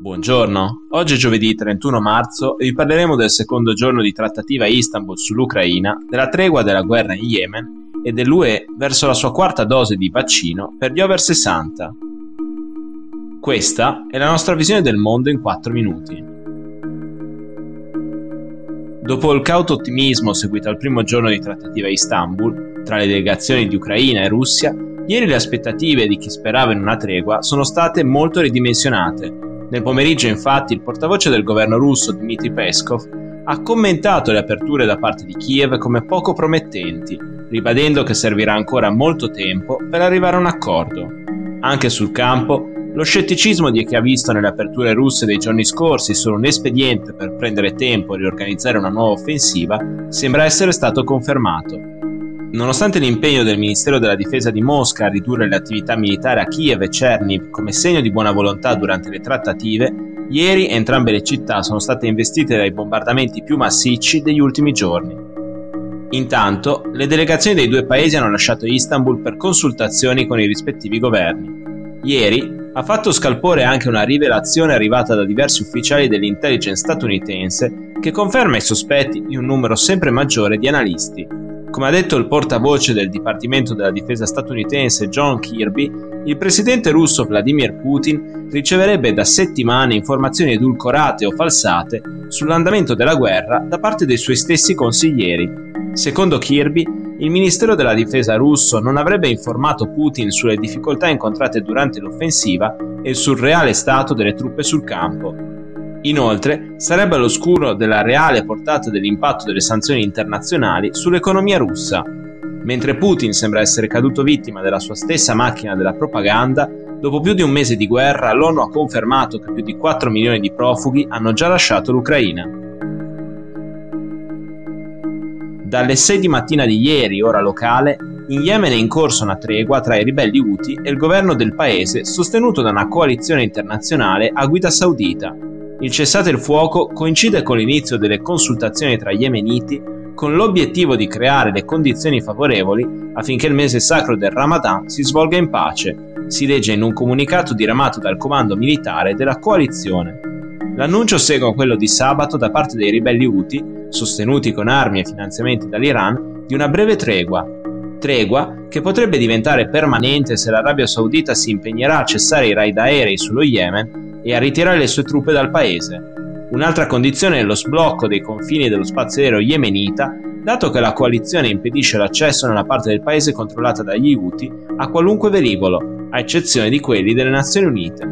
Buongiorno, oggi è giovedì 31 marzo e vi parleremo del secondo giorno di trattativa Istanbul sull'Ucraina, della tregua della guerra in Yemen e dell'UE verso la sua quarta dose di vaccino per gli over 60. Questa è la nostra visione del mondo in 4 minuti. Dopo il cauto ottimismo seguito al primo giorno di trattativa Istanbul, tra le delegazioni di Ucraina e Russia, ieri le aspettative di chi sperava in una tregua sono state molto ridimensionate nel pomeriggio, infatti, il portavoce del governo russo Dmitry Peskov ha commentato le aperture da parte di Kiev come poco promettenti, ribadendo che servirà ancora molto tempo per arrivare a un accordo. Anche sul campo, lo scetticismo di chi ha visto nelle aperture russe dei giorni scorsi solo un espediente per prendere tempo e riorganizzare una nuova offensiva sembra essere stato confermato. Nonostante l'impegno del Ministero della Difesa di Mosca a ridurre le attività militari a Kiev e Cherniv come segno di buona volontà durante le trattative, ieri entrambe le città sono state investite dai bombardamenti più massicci degli ultimi giorni. Intanto, le delegazioni dei due paesi hanno lasciato Istanbul per consultazioni con i rispettivi governi. Ieri ha fatto scalpore anche una rivelazione arrivata da diversi ufficiali dell'intelligence statunitense che conferma i sospetti di un numero sempre maggiore di analisti come ha detto il portavoce del Dipartimento della Difesa statunitense John Kirby, il presidente russo Vladimir Putin riceverebbe da settimane informazioni edulcorate o falsate sull'andamento della guerra da parte dei suoi stessi consiglieri. Secondo Kirby, il Ministero della Difesa russo non avrebbe informato Putin sulle difficoltà incontrate durante l'offensiva e sul reale stato delle truppe sul campo, Inoltre, sarebbe all'oscuro della reale portata dell'impatto delle sanzioni internazionali sull'economia russa. Mentre Putin sembra essere caduto vittima della sua stessa macchina della propaganda, dopo più di un mese di guerra l'ONU ha confermato che più di 4 milioni di profughi hanno già lasciato l'Ucraina. Dalle 6 di mattina di ieri, ora locale, in Yemen è in corso una tregua tra i ribelli Houthi e il governo del paese sostenuto da una coalizione internazionale a guida saudita, il cessate il fuoco coincide con l'inizio delle consultazioni tra yemeniti con l'obiettivo di creare le condizioni favorevoli affinché il mese sacro del Ramadan si svolga in pace, si legge in un comunicato diramato dal comando militare della coalizione. L'annuncio segue quello di sabato da parte dei ribelli Houthi, sostenuti con armi e finanziamenti dall'Iran, di una breve tregua. Tregua che potrebbe diventare permanente se l'Arabia Saudita si impegnerà a cessare i raid aerei sullo Yemen e a ritirare le sue truppe dal paese. Un'altra condizione è lo sblocco dei confini dello spazio aereo yemenita, dato che la coalizione impedisce l'accesso nella parte del paese controllata dagli Houthi a qualunque velivolo, a eccezione di quelli delle Nazioni Unite.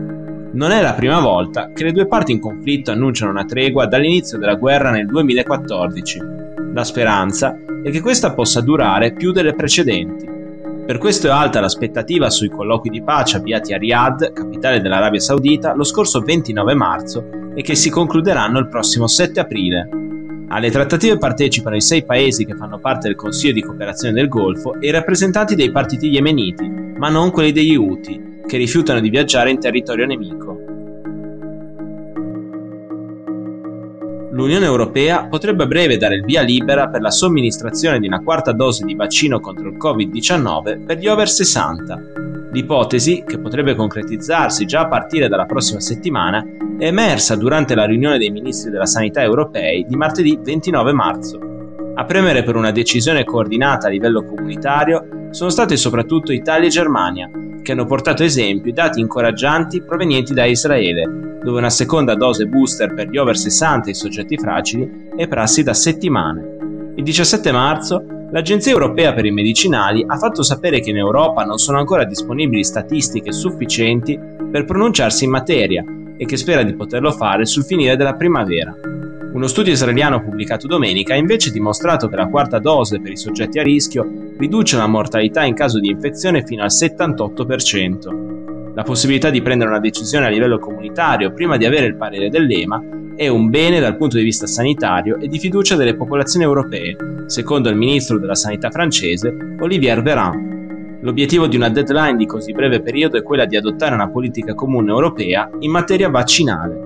Non è la prima volta che le due parti in conflitto annunciano una tregua dall'inizio della guerra nel 2014. La speranza è che questa possa durare più delle precedenti. Per questo è alta l'aspettativa sui colloqui di pace avviati a Riyadh, capitale dell'Arabia Saudita, lo scorso 29 marzo e che si concluderanno il prossimo 7 aprile. Alle trattative partecipano i sei paesi che fanno parte del Consiglio di cooperazione del Golfo e i rappresentanti dei partiti yemeniti, ma non quelli degli Houthi, che rifiutano di viaggiare in territorio nemico. l'Unione Europea potrebbe a breve dare il via libera per la somministrazione di una quarta dose di vaccino contro il Covid-19 per gli over 60. L'ipotesi, che potrebbe concretizzarsi già a partire dalla prossima settimana, è emersa durante la riunione dei ministri della sanità europei di martedì 29 marzo. A premere per una decisione coordinata a livello comunitario sono state soprattutto Italia e Germania, che hanno portato esempio dati incoraggianti provenienti da Israele, dove una seconda dose booster per gli over 60 e i soggetti fragili è prassi da settimane. Il 17 marzo l'Agenzia europea per i medicinali ha fatto sapere che in Europa non sono ancora disponibili statistiche sufficienti per pronunciarsi in materia e che spera di poterlo fare sul finire della primavera. Uno studio israeliano pubblicato domenica ha invece dimostrato che la quarta dose per i soggetti a rischio riduce la mortalità in caso di infezione fino al 78%. La possibilità di prendere una decisione a livello comunitario prima di avere il parere dell'EMA è un bene dal punto di vista sanitario e di fiducia delle popolazioni europee, secondo il ministro della sanità francese Olivier Véran. L'obiettivo di una deadline di così breve periodo è quella di adottare una politica comune europea in materia vaccinale.